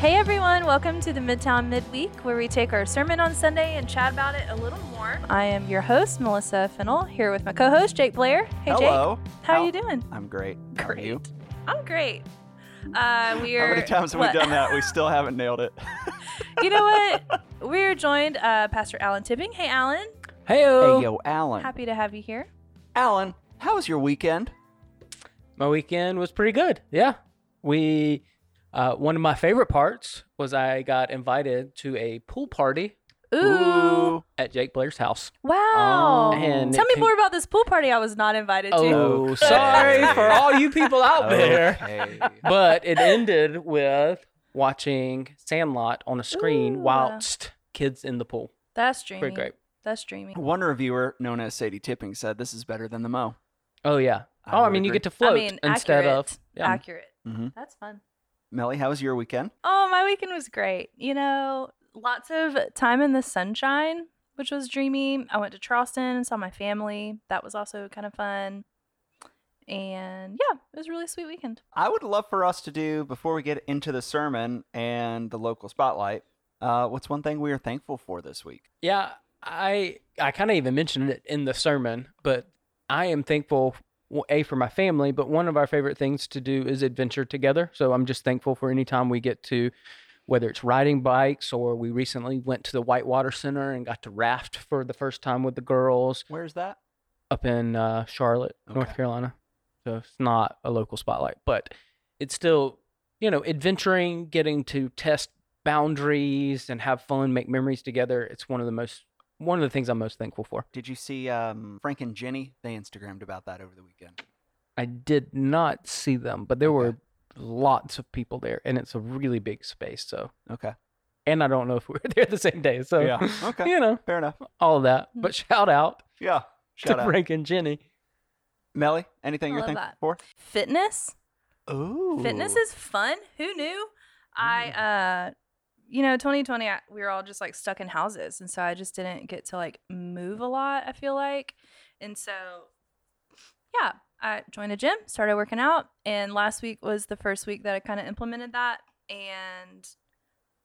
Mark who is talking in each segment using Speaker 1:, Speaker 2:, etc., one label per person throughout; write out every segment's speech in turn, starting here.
Speaker 1: Hey everyone, welcome to the Midtown Midweek, where we take our sermon on Sunday and chat about it a little more. I am your host, Melissa Fennel, here with my co-host Jake Blair. Hey
Speaker 2: Hello.
Speaker 1: Jake, how are you doing?
Speaker 2: I'm great. How are you?
Speaker 1: I'm great. Uh, we're
Speaker 2: How many times have
Speaker 1: what-
Speaker 2: we done that? We still haven't nailed it.
Speaker 1: you know what? We're joined uh, Pastor Alan Tipping. Hey Alan,
Speaker 2: hey,
Speaker 3: Heyo.
Speaker 2: yo, Alan.
Speaker 1: happy to have you here.
Speaker 2: Alan, how was your weekend?
Speaker 3: My weekend was pretty good. Yeah. We uh, one of my favorite parts was I got invited to a pool party
Speaker 1: Ooh,
Speaker 3: at Jake Blair's house.
Speaker 1: wow!
Speaker 2: Oh.
Speaker 3: And
Speaker 1: Tell me
Speaker 3: came-
Speaker 1: more about this pool party I was not invited to.
Speaker 3: Oh, sorry for all you people out there.
Speaker 2: Okay.
Speaker 3: But it ended with watching Sandlot on a screen
Speaker 1: Ooh.
Speaker 3: whilst kids in the pool.
Speaker 1: That's dreamy.
Speaker 3: Pretty great.
Speaker 1: That's dreamy.
Speaker 2: One reviewer known as Sadie Tipping said this is better than the Mo.
Speaker 3: Oh yeah.
Speaker 2: I
Speaker 3: oh, I
Speaker 2: would
Speaker 3: mean you get to float
Speaker 1: I mean,
Speaker 3: instead
Speaker 1: accurate.
Speaker 3: of yeah.
Speaker 1: accurate.
Speaker 2: Mm-hmm.
Speaker 1: That's fun.
Speaker 2: Melly, how was your weekend?
Speaker 1: Oh, my weekend was great. You know, lots of time in the sunshine, which was dreamy. I went to Charleston and saw my family. That was also kind of fun. And yeah, it was a really sweet weekend.
Speaker 2: I would love for us to do before we get into the sermon and the local spotlight. Uh, what's one thing we are thankful for this week?
Speaker 3: Yeah, I I kind of even mentioned it in the sermon, but I am thankful a for my family, but one of our favorite things to do is adventure together. So I'm just thankful for any time we get to whether it's riding bikes or we recently went to the Whitewater Center and got to raft for the first time with the girls
Speaker 2: Where's that?
Speaker 3: up in uh, Charlotte, North Carolina. So it's not a local spotlight, but it's still, you know, adventuring, getting to test boundaries and have fun, make memories together. It's one of the most, one of the things I'm most thankful for.
Speaker 2: Did you see um, Frank and Jenny? They Instagrammed about that over the weekend.
Speaker 3: I did not see them, but there
Speaker 2: Okay.
Speaker 3: were lots of people there, and it's a really big space. So,
Speaker 2: Okay.
Speaker 3: and I don't know if we were there the same day. So,
Speaker 2: Yeah. Okay.
Speaker 3: you know,
Speaker 2: Fair enough.
Speaker 3: all of that. But shout out
Speaker 2: Yeah. Shout
Speaker 3: to
Speaker 2: out.
Speaker 3: Frank and Jenny.
Speaker 2: Melly, anything
Speaker 1: I
Speaker 2: you're
Speaker 1: love
Speaker 2: thankful
Speaker 1: that.
Speaker 2: for?
Speaker 1: Fitness.
Speaker 2: Ooh.
Speaker 1: Fitness is fun. Who knew? I, uh, you know, 2020, I, we were all just like stuck in houses. And so I just didn't get to like move a lot, I feel like. And so, yeah, I joined a gym, started working out. And last week was the first week that I kind of implemented that. And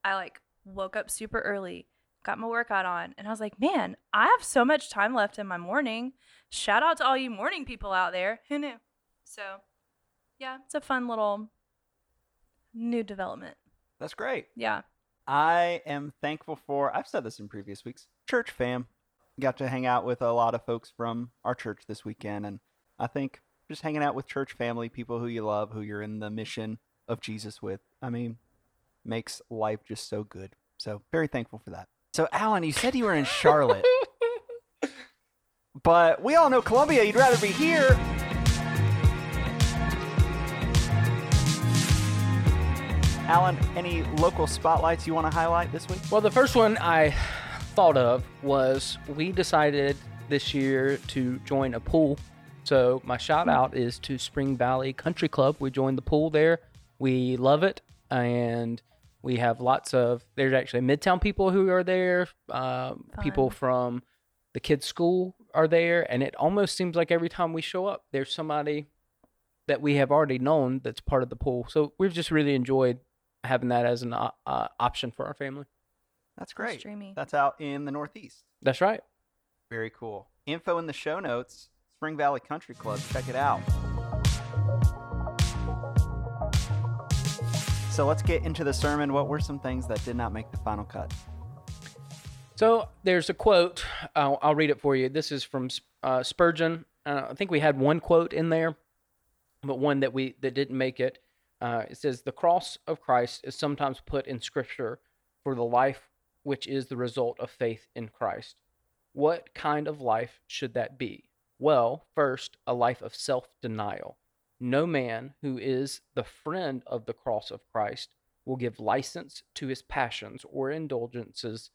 Speaker 1: I like woke up super early, got my workout on. And I was like, man, I have so much time left in my morning. Shout out to all you morning people out there. Who knew? So, yeah, it's a fun little new development.
Speaker 2: That's great.
Speaker 1: Yeah.
Speaker 2: I am thankful for, I've said this in previous weeks, church fam. Got to hang out with a lot of folks from our church this weekend. And I think just hanging out with church family, people who you love, who you're in the mission of Jesus with, I mean, makes life just so good. So, very thankful for that. So, Alan, you said you were in Charlotte, but we all know Columbia, you'd rather be here. Alan, any local spotlights you want to highlight this week?
Speaker 3: Well, the first one I thought of was we decided this year to join a pool. So my shout out is to Spring Valley Country Club. We joined the pool there. We love it, and we have lots of. There's actually Midtown people who are there. Um, people from the kids' school are there, and it almost seems like every time we show up, there's somebody that we have already known that's part of the pool. So we've just really enjoyed having that as an uh, uh, option for our family.
Speaker 2: That's great.
Speaker 1: dreamy.
Speaker 2: That's out in the Northeast.
Speaker 3: That's right.
Speaker 2: Very cool. Info in the show notes. Spring Valley Country Club. Check it out. So let's get into the sermon. What were some things that did not make the final cut?
Speaker 3: So there's a quote. I'll, I'll read it for you. This is from uh, Spurgeon. Uh, I think we had one quote in there, but one that we that didn't make it. Uh, it says, "The cross of Christ is sometimes put in Scripture for the life which is the result of faith in Christ. What kind of life should that be? Well, first, a life of self-denial. No man who is the friend of the cross of Christ will give license to his passions or indulgences."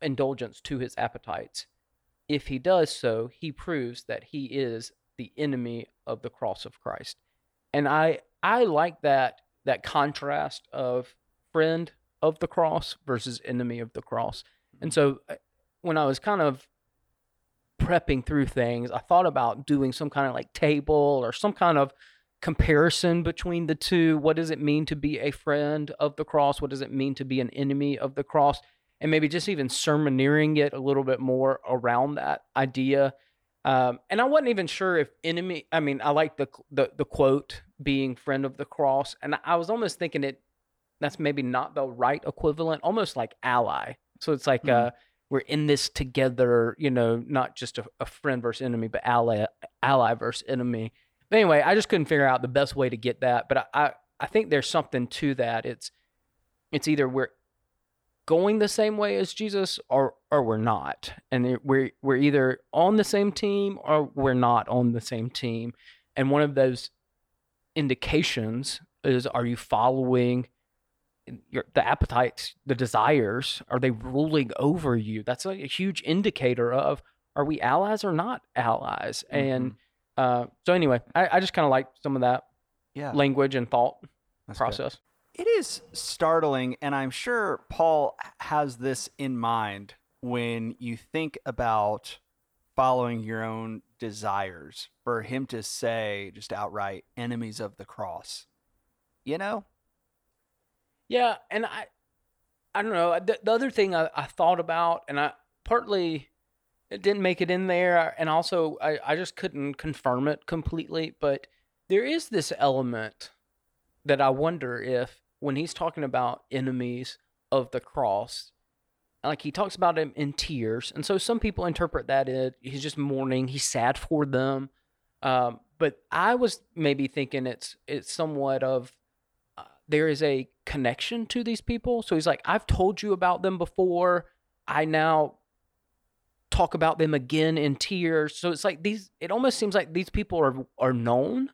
Speaker 3: indulgence to his appetites. If he does so, he proves that he is the enemy of the cross of Christ. And I I like that that contrast of friend of the cross versus enemy of the cross. And so uh, when I was kind of prepping through things, I thought about doing some kind of like table or some kind of comparison between the two. What does it mean to be a friend of the cross? What does it mean to be an enemy of the cross? And maybe just even sermoneering it a little bit more around that idea. Um, and I wasn't even sure if enemy. I mean, I like the the the quote being friend of the cross, and I was almost thinking it. That's maybe not the right equivalent, almost like ally. So it's like
Speaker 2: Mhm.
Speaker 3: uh, we're in this together, you know, not just a, a friend versus enemy, but ally ally versus enemy. But anyway, I just couldn't figure out the best way to get that. But I, I, I think there's something to that. It's it's either we're going the same way as Jesus or or we're not. And we're we're either on the same team or we're not on the same team. And one of those indications is are you following your the appetites, the desires, are they ruling over you? That's like a huge indicator of are we allies or not allies? And uh, so anyway, I, I just kind of like some of that
Speaker 2: Yeah.
Speaker 3: language and thought
Speaker 2: that's good. It is startling, and I'm sure Paul has this in mind when you think about following your own desires. For him to say just outright, enemies of the cross. You know?
Speaker 3: Yeah, and I, I don't know. The, the other thing I, I thought about, and I partly it didn't make it in there, and also I, I just couldn't confirm it completely. But there is this element that I wonder if when he's talking about enemies of the cross, like he talks about him in tears, and so some people interpret that as he's just mourning, he's sad for them. Um, but I was maybe thinking it's it's somewhat of uh, there is a connection to these people. So he's like, I've told you about them before. I now talk about them again in tears. So it's like these. It almost seems like these people are are known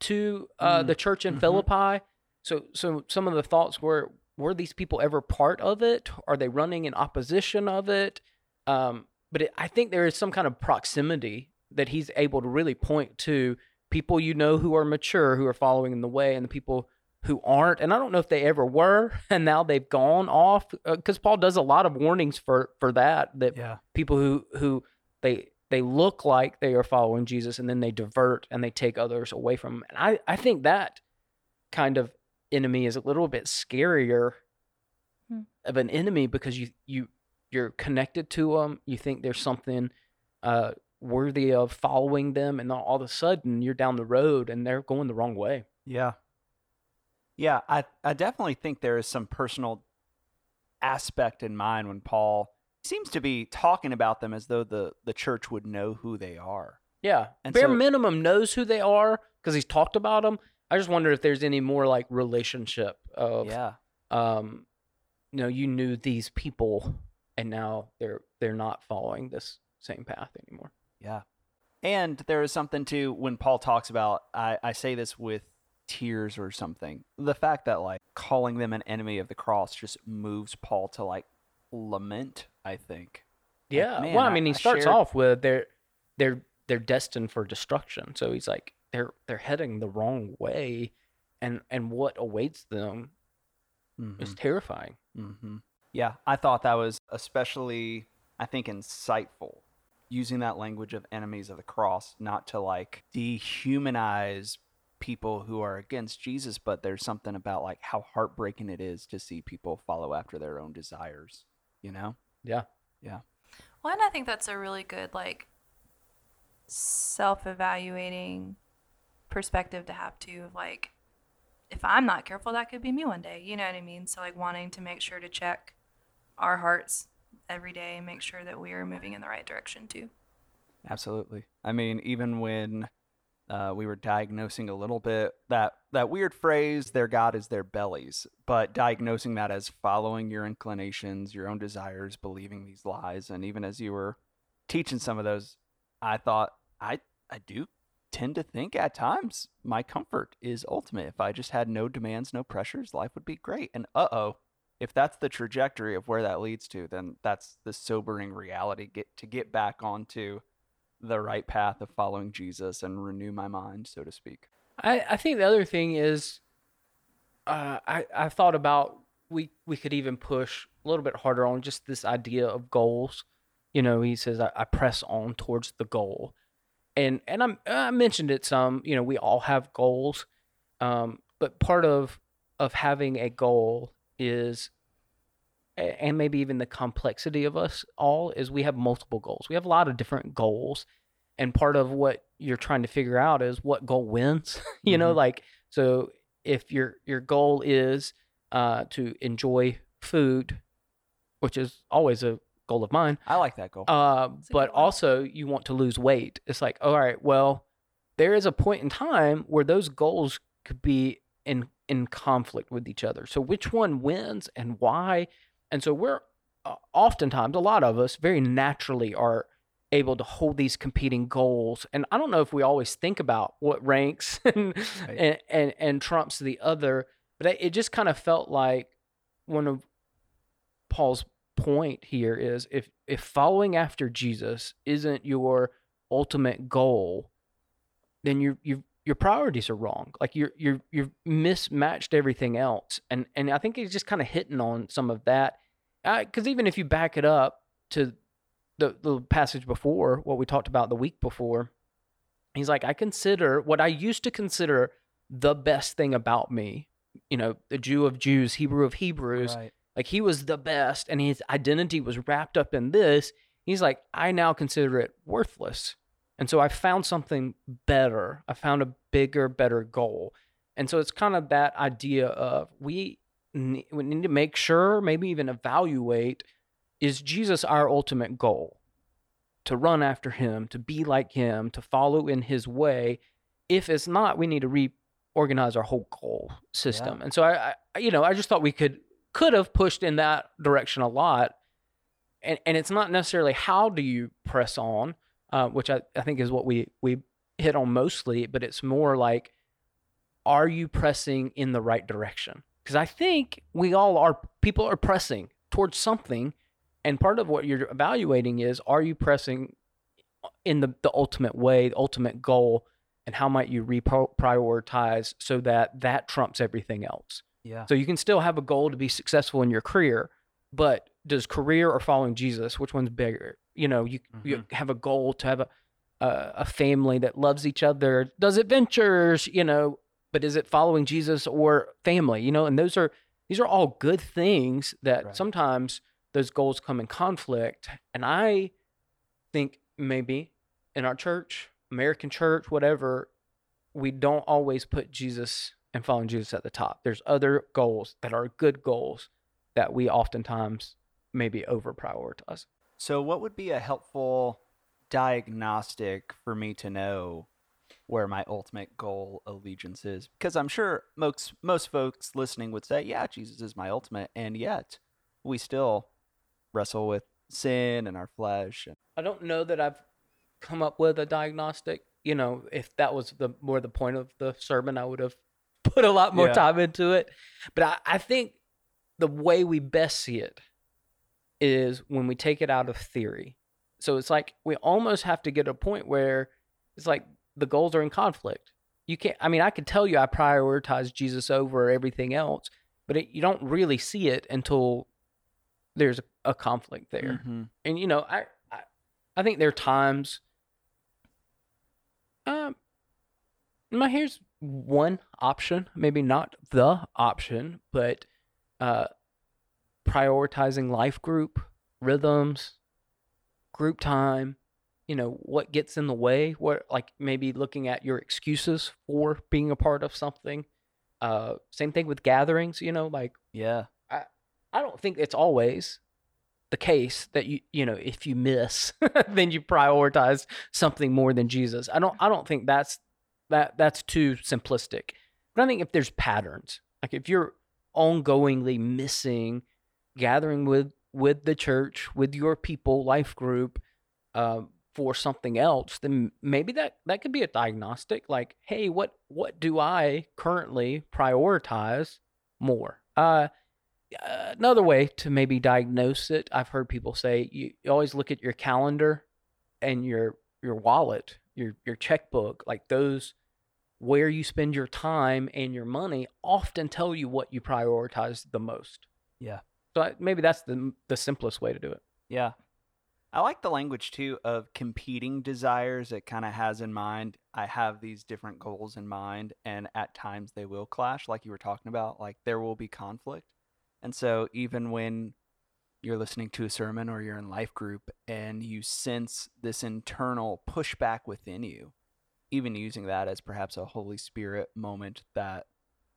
Speaker 3: to uh,
Speaker 2: Mm,
Speaker 3: the church in
Speaker 2: mhm.
Speaker 3: Philippi. So so some of the thoughts were were these people ever part of it? Are they running in opposition of it? Um, but it, I think there is some kind of proximity that he's able to really point to people you know who are mature, who are following in the way, and the people who aren't. And I don't know if they ever were, and now they've gone off because Paul does a lot of warnings for for that. That
Speaker 2: Yeah.
Speaker 3: people who who they they look like they are following Jesus, and then they divert and they take others away from him. And I I think that kind of enemy is a little bit scarier
Speaker 1: Hmm.
Speaker 3: of an enemy because you you you're connected to them. You think there's something uh, worthy of following them, and all of a sudden you're down the road and they're going the wrong way.
Speaker 2: Yeah. Yeah, I, I definitely think there is some personal aspect in mind when Paul seems to be talking about them as though the, the church would know who they are.
Speaker 3: Yeah,
Speaker 2: And
Speaker 3: bare
Speaker 2: so-
Speaker 3: minimum knows who they are because he's talked about them. I just wonder if there's any more like relationship of
Speaker 2: Yeah.
Speaker 3: um, you know, you knew these people, and now they're they're not following this same path anymore.
Speaker 2: Yeah. And there is something to when Paul talks about, I, I say this with tears or something. The fact that like calling them an enemy of the cross just moves Paul to like lament, I think. Like,
Speaker 3: Yeah.
Speaker 2: man,
Speaker 3: well, I mean, he
Speaker 2: I
Speaker 3: starts
Speaker 2: shared-
Speaker 3: off with they're they're they're destined for destruction. So he's like they're they're heading the wrong way, and and what awaits them is terrifying.
Speaker 2: hmm Yeah, I thought that was especially, I think, insightful using that language of enemies of the cross, not to like dehumanize people who are against Jesus, but there's something about like how heartbreaking it is to see people follow after their own desires, you know?
Speaker 3: Yeah. Yeah.
Speaker 1: Well, and I think that's a really good like self-evaluating perspective to have too. Of like, if I'm not careful, that could be me one day. You know what I mean? So like wanting to make sure to check our hearts every day and make sure that we are moving in the right direction too.
Speaker 2: Absolutely. I mean, even when uh, we were diagnosing a little bit that that weird phrase, "Their God is their bellies," but diagnosing that as following your inclinations, your own desires, believing these lies, and even as you were teaching some of those, I thought I I do tend to think at times my comfort is ultimate. If I just had no demands, no pressures, life would be great. And uh oh, if that's the trajectory of where that leads to, then that's the sobering reality. Get to get back onto the right path of following Jesus and renew my mind, so to speak.
Speaker 3: I, I think the other thing is, uh, I I thought about we we could even push a little bit harder on just this idea of goals. You know, he says I, I press on towards the goal, and and I'm, I mentioned it some. You know, we all have goals, um, but part of of having a goal is, and maybe even the complexity of us all is we have multiple goals. We have a lot of different goals, and part of what you're trying to figure out is what goal wins. you know,
Speaker 2: Mhm.
Speaker 3: like so if your your goal is uh, to enjoy food, which is always a goal of mine.
Speaker 2: I like that goal.
Speaker 3: Uh, but
Speaker 1: good
Speaker 3: also you want to lose weight. It's like, all right, well, there is a point in time where those goals could be in in conflict with each other. So which one wins and why? And so we're uh, oftentimes a lot of us very naturally are able to hold these competing goals. And I don't know if we always think about what ranks and
Speaker 2: Right.
Speaker 3: and, and and trumps the other, but it- it just kind of felt like one of Paul's point here is if if following after Jesus isn't your ultimate goal, then you you your priorities are wrong. Like you're you're you've mismatched everything else, and and I think he's just kind of hitting on some of that. Because even if you back it up to the the passage before, what we talked about the week before, he's like, I consider what I used to consider the best thing about me. You know, the Jew of Jews, Hebrew of Hebrews
Speaker 2: right.
Speaker 3: Like he was the best and his identity was wrapped up in this. He's like i now consider it worthless. And so i found something better. I found a bigger better goal. And so it's kind of that idea of we we need to make sure maybe even evaluate is jesus our ultimate goal? To run after him to be like him to follow in his way. If it's not we need to reorganize our whole goal system. And so I, I you know i just thought we could could have pushed in that direction a lot. And and it's not necessarily how do you press on, uh, which I, I think is what we we hit on mostly, but it's more like are you pressing in the right direction? Because I think we all are people are pressing towards something. And part of what you're evaluating is are you pressing in the, the ultimate way, the ultimate goal, and how might you reprioritize so that that trumps everything else?
Speaker 2: Yeah.
Speaker 3: So you can still have a goal to be successful in your career, but does career or following Jesus, which one's bigger? You know, you you mm-hmm. have a goal to have a a, a family that loves each other, does adventures, you know, but is it following Jesus or family? You know, and those are these are all good things that
Speaker 2: Right.
Speaker 3: sometimes those goals come in conflict. And I think maybe in our church, American church, whatever, we don't always put Jesus and following Jesus at the top. There's other goals that are good goals that we oftentimes maybe over prioritize.
Speaker 2: So, what would be a helpful diagnostic for me to know where my ultimate goal allegiance is? Because I'm sure most most folks listening would say, "Yeah, Jesus is my ultimate," and yet we still wrestle with sin and our flesh. And,
Speaker 3: I don't know that I've come up with a diagnostic. You know, if that was the more the point of the sermon, I would have put a lot more
Speaker 2: Yeah.
Speaker 3: time into it. But I, I think the way we best see it is when we take it out of theory. So it's like we almost have to get a point where it's like the goals are in conflict. You can't. I mean, I could tell you I prioritize Jesus over everything else, but it, you don't really see it until there's a, a conflict there
Speaker 2: Mhm.
Speaker 3: and you know I, I i think there are times um now here's one option maybe not the option but uh prioritizing life group rhythms group time you know what gets in the way what like maybe looking at your excuses for being a part of something uh same thing with gatherings you know like
Speaker 2: Yeah.
Speaker 3: I I don't think it's always the case that you you know if you miss then you prioritize something more than Jesus. I don't I don't think that's that that's too simplistic. But I think if there's patterns, like if you're ongoingly missing gathering with with the church, with your people, life group, uh, for something else, then maybe that that could be a diagnostic. Like, hey, what what do I currently prioritize more? Uh, another way to maybe diagnose it i've heard people say you, you always look at your calendar and your your wallet your your checkbook like those where you spend your time and your money often tell you what you prioritize the most
Speaker 2: Yeah.
Speaker 3: so I, maybe that's the the simplest way to do it
Speaker 2: Yeah. I like the language too of competing desires. It kind of has in mind, I have these different goals in mind, and at times they will clash, like you were talking about. Like there will be conflict. And so, even when you're listening to a sermon or you're in life group and you sense this internal pushback within you, even using that as perhaps a Holy Spirit moment that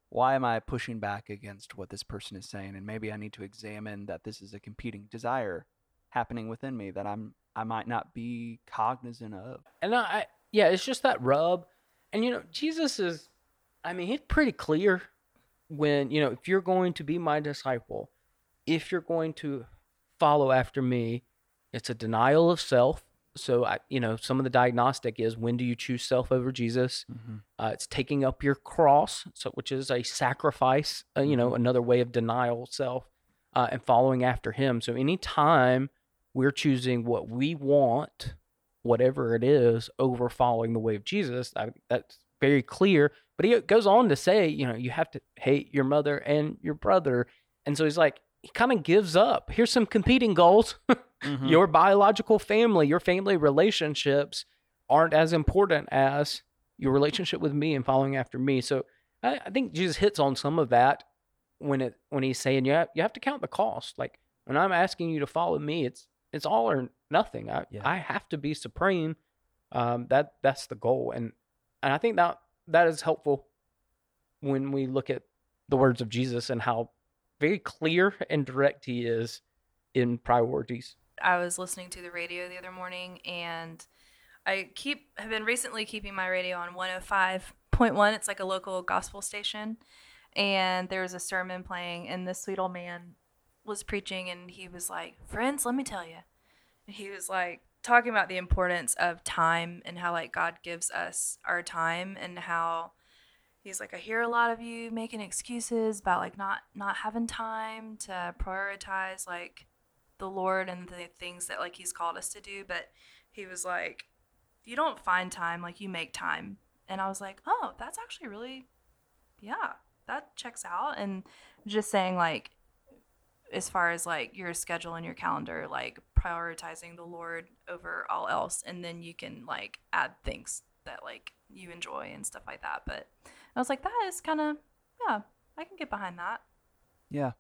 Speaker 2: why am I pushing back against what this person is saying? And maybe I need to examine that this is a competing desire happening within me that I'm I might not be cognizant of.
Speaker 3: And I, yeah, it's just that rub. And you know, Jesus is, I mean, he's pretty clear when, you know, if you're going to be my disciple, if you're going to follow after me, it's a denial of self. So, I, you know, some of the diagnostic is when do you choose self over Jesus?
Speaker 2: Mm-hmm.
Speaker 3: Uh, it's taking up your cross, so which is a sacrifice. Uh, you know, another way of denial self, uh, and following after Him. So, anytime we're choosing what we want, whatever it is, over following the way of Jesus, I, that's very clear. But he goes on to say, you know, you have to hate your mother and your brother, and so he's like, he kind of gives up. Here's some competing goals.
Speaker 2: Mhm.
Speaker 3: Your biological family, your family relationships aren't as important as your relationship with me and following after me. So I, I think Jesus hits on some of that when it when he's saying you have, you have to count the cost. Like when I'm asking you to follow me, it's it's all or nothing. I
Speaker 2: Yeah.
Speaker 3: I have to be supreme. Um, that that's the goal, and and I think that that is helpful when we look at the words of Jesus and how very clear and direct he is in priorities.
Speaker 1: I was listening to the radio the other morning and I keep have been recently keeping my radio on 105.1. It's like a local gospel station. And there was a sermon playing and this sweet old man was preaching and he was like, "Friends, let me tell you." And he was like talking about the importance of time and how like God gives us our time and how he's like I hear a lot of you making excuses about like not not having time to prioritize like the Lord and the things that like He's called us to do. But He was like, you don't find time, like you make time. And I was like, oh, that's actually really, yeah, that checks out. And just saying like, as far as like your schedule and your calendar, like prioritizing the Lord over all else, and then you can like add things that like you enjoy and stuff like that. But I was like, that is kind of, yeah, I can get behind that.
Speaker 2: Yeah.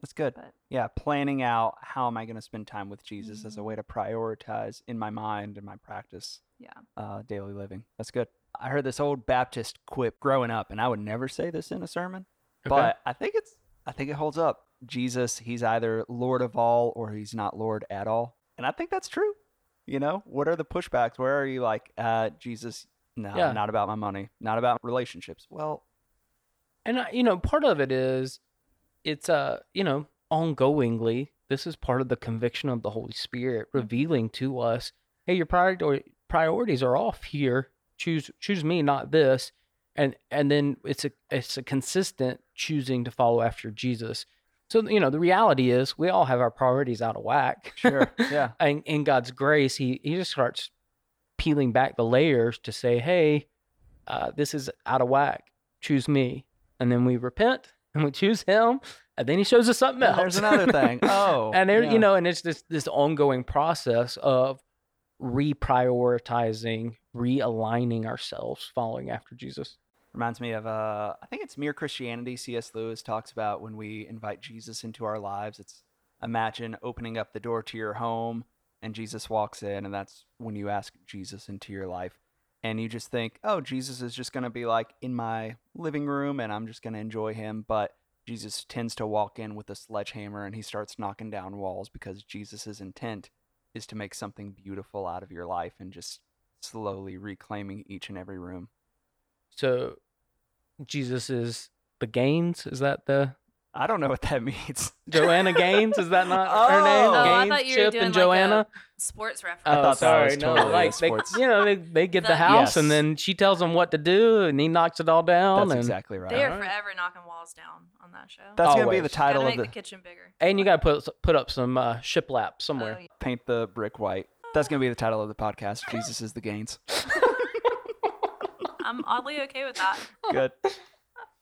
Speaker 2: That's good.
Speaker 1: But
Speaker 2: Yeah, planning out how am I going to spend time with Jesus as a
Speaker 1: Mhm.
Speaker 2: way to prioritize in my mind and my practice
Speaker 1: yeah,
Speaker 2: uh, daily living. That's good. I heard this old Baptist quip growing up, and I would never say this in a sermon, but I think it's I think it holds up. Jesus, he's either Lord of all or he's not Lord at all, and I think that's true. You know, what are the pushbacks? Where are you like, uh, Jesus? No,
Speaker 3: Yeah.
Speaker 2: not about my money, not about relationships. Well,
Speaker 3: and I, you know part of it is it's uh you know ongoingly this is part of the conviction of the holy spirit revealing to us hey your priority priorities are off here. Choose choose me not this. And and then it's a it's a consistent choosing to follow after jesus. So you know the reality is we all have our priorities out of whack.
Speaker 2: Sure, yeah,
Speaker 3: and in God's grace, he he just starts peeling back the layers to say, "Hey, uh, this is out of whack. Choose me." And then we repent and we choose Him, and then He shows us something
Speaker 2: And
Speaker 3: else.
Speaker 2: there's another thing. Oh,
Speaker 3: and there,
Speaker 2: yeah.
Speaker 3: you know, and it's this this ongoing process of reprioritizing, realigning ourselves, following after Jesus.
Speaker 2: Reminds me of uh I think it's Mere Christianity. C.S. Lewis talks about when we invite Jesus into our lives. It's imagine opening up the door to your home and Jesus walks in and that's when you ask Jesus into your life. And you just think, "Oh, Jesus is just going to be like in my living room and I'm just going to enjoy him." But Jesus tends to walk in with a sledgehammer and he starts knocking down walls because Jesus' intent is to make something beautiful out of your life and just slowly reclaiming each and every room.
Speaker 3: So, Jesus is the Gaines? Is that the
Speaker 2: I don't know what that means.
Speaker 3: Joanna Gaines? Is that not her
Speaker 2: Oh.
Speaker 3: name?
Speaker 2: Oh, I
Speaker 1: thought you were
Speaker 3: Chip,
Speaker 1: doing
Speaker 3: and
Speaker 1: like a
Speaker 3: Joanna.
Speaker 1: sports reference.
Speaker 2: I
Speaker 3: Oh,
Speaker 2: thought that
Speaker 3: sorry,
Speaker 2: was
Speaker 3: no,
Speaker 2: totally a
Speaker 3: like they,
Speaker 2: sports-
Speaker 3: you know, they, they get the,
Speaker 1: The-
Speaker 3: house and then she tells him what to do and he knocks it all down.
Speaker 2: That's
Speaker 3: and,
Speaker 2: exactly right.
Speaker 1: They are forever knocking walls down on that show.
Speaker 2: That's gonna be the title of
Speaker 1: make
Speaker 2: the
Speaker 1: the kitchen bigger.
Speaker 3: and you got to put put up some uh, shiplap somewhere.
Speaker 1: Oh, yeah.
Speaker 2: paint the brick white. That's gonna be the title of the podcast. Jesus is the Gaines.
Speaker 1: I'm oddly okay with that.
Speaker 2: Good.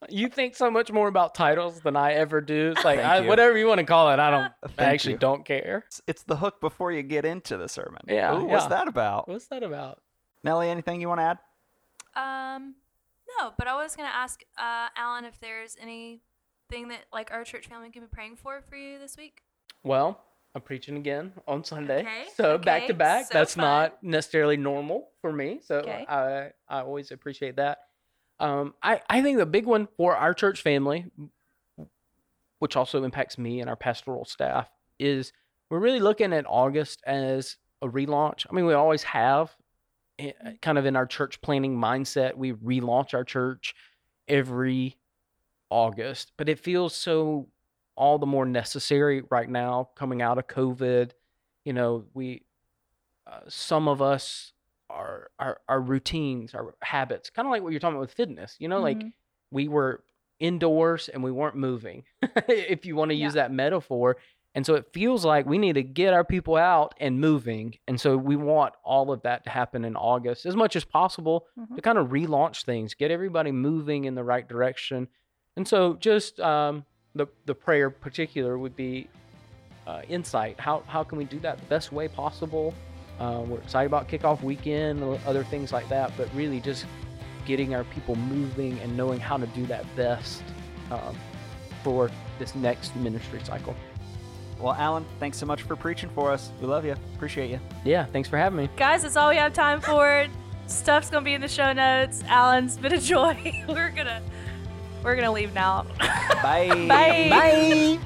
Speaker 3: You think so much more about titles than I ever do. It's like I,
Speaker 2: you.
Speaker 3: whatever you want to call it. I don't. I actually
Speaker 2: you.
Speaker 3: don't care.
Speaker 2: It's, it's the hook before you get into the sermon.
Speaker 3: Yeah,
Speaker 2: Ooh, What's that about?
Speaker 3: What's that about?
Speaker 2: Melly, anything you want to add?
Speaker 1: Um, no, but I was gonna ask uh, Alan if there's anything that like our church family can be praying for for you this week.
Speaker 3: Well, I'm preaching again on Sunday,
Speaker 1: Okay,
Speaker 3: so back to back.
Speaker 1: so
Speaker 3: That's
Speaker 1: fun.
Speaker 3: not necessarily normal for me, so
Speaker 1: Okay.
Speaker 3: I I always appreciate that. Um, I I think the big one for our church family, which also impacts me and our pastoral staff, is we're really looking at August as a relaunch. I mean, we always have, eh, kind of in our church planning mindset, we relaunch our church every August, but it feels so all the more necessary right now coming out of COVID. You know, we uh, some of us our our our routines, our habits, kind of like what you're talking about with fitness. You know, like
Speaker 1: Mhm.
Speaker 3: we were indoors and we weren't moving, if you want to use that metaphor. And so it feels like we need to get our people out and moving. And so we want all of that to happen in August as much as possible
Speaker 1: Mhm.
Speaker 3: to kind of relaunch things, get everybody moving in the right direction. And so just um, the, the prayer particular would be uh, insight. How, how can we do that the best way possible? Uh, we're excited about kickoff weekend, other things like that, but really just getting our people moving and knowing how to do that best um, for this next ministry cycle.
Speaker 2: Well, Alan, thanks so much for preaching for us. We love you. Appreciate you.
Speaker 3: Yeah, thanks for having me.
Speaker 1: Guys, that's all we have time for. Stuff's gonna be in the show notes. Alan's been a joy. we're gonna we're gonna leave now.
Speaker 2: Bye.
Speaker 1: Bye.
Speaker 3: Bye.